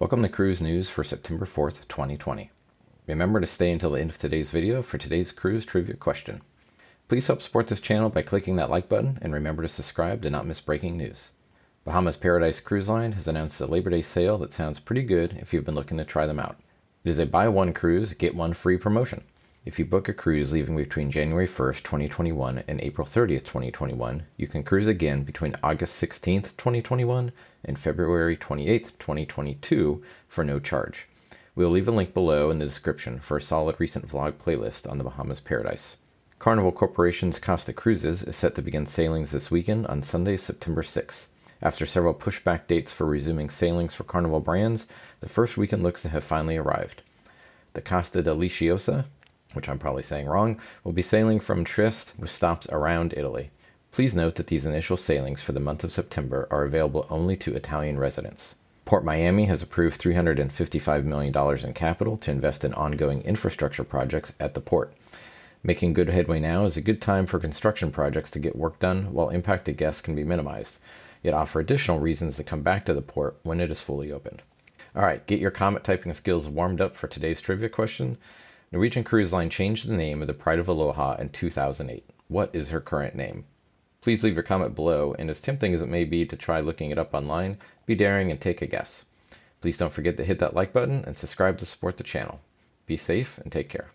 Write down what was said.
Welcome to Cruise News for September 4th, 2020. Remember to stay until the end of today's video for today's cruise trivia question. Please help support this channel by clicking that like button and remember to subscribe to not miss breaking news. Bahamas Paradise Cruise Line has announced a Labor Day sale that sounds pretty good if you've been looking to try them out. It is a buy one cruise, get one free promotion. If you book a cruise leaving between January 1st, 2021 and April 30th, 2021, you can cruise again between August 16th, 2021 and February 28th, 2022 for no charge. We'll leave a link below in the description for a solid recent vlog playlist on the Bahamas Paradise. Carnival Corporation's Costa Cruises is set to begin sailings this weekend on Sunday, September 6th. After several pushback dates for resuming sailings for Carnival brands, the first weekend looks to have finally arrived. The Costa Deliciosa which I'm probably saying wrong, will be sailing from Trieste with stops around Italy. Please note that these initial sailings for the month of September are available only to Italian residents. Port Miami has approved $355 million in capital to invest in ongoing infrastructure projects at the port. Making good headway now is a good time for construction projects to get work done while impact to guests can be minimized, yet offer additional reasons to come back to the port when it is fully opened. All right, get your comment typing skills warmed up for today's trivia question. Norwegian Cruise Line changed the name of the Pride of Aloha in 2008. What is her current name? Please leave your comment below, and as tempting as it may be to try looking it up online, be daring and take a guess. Please don't forget to hit that like button and subscribe to support the channel. Be safe and take care.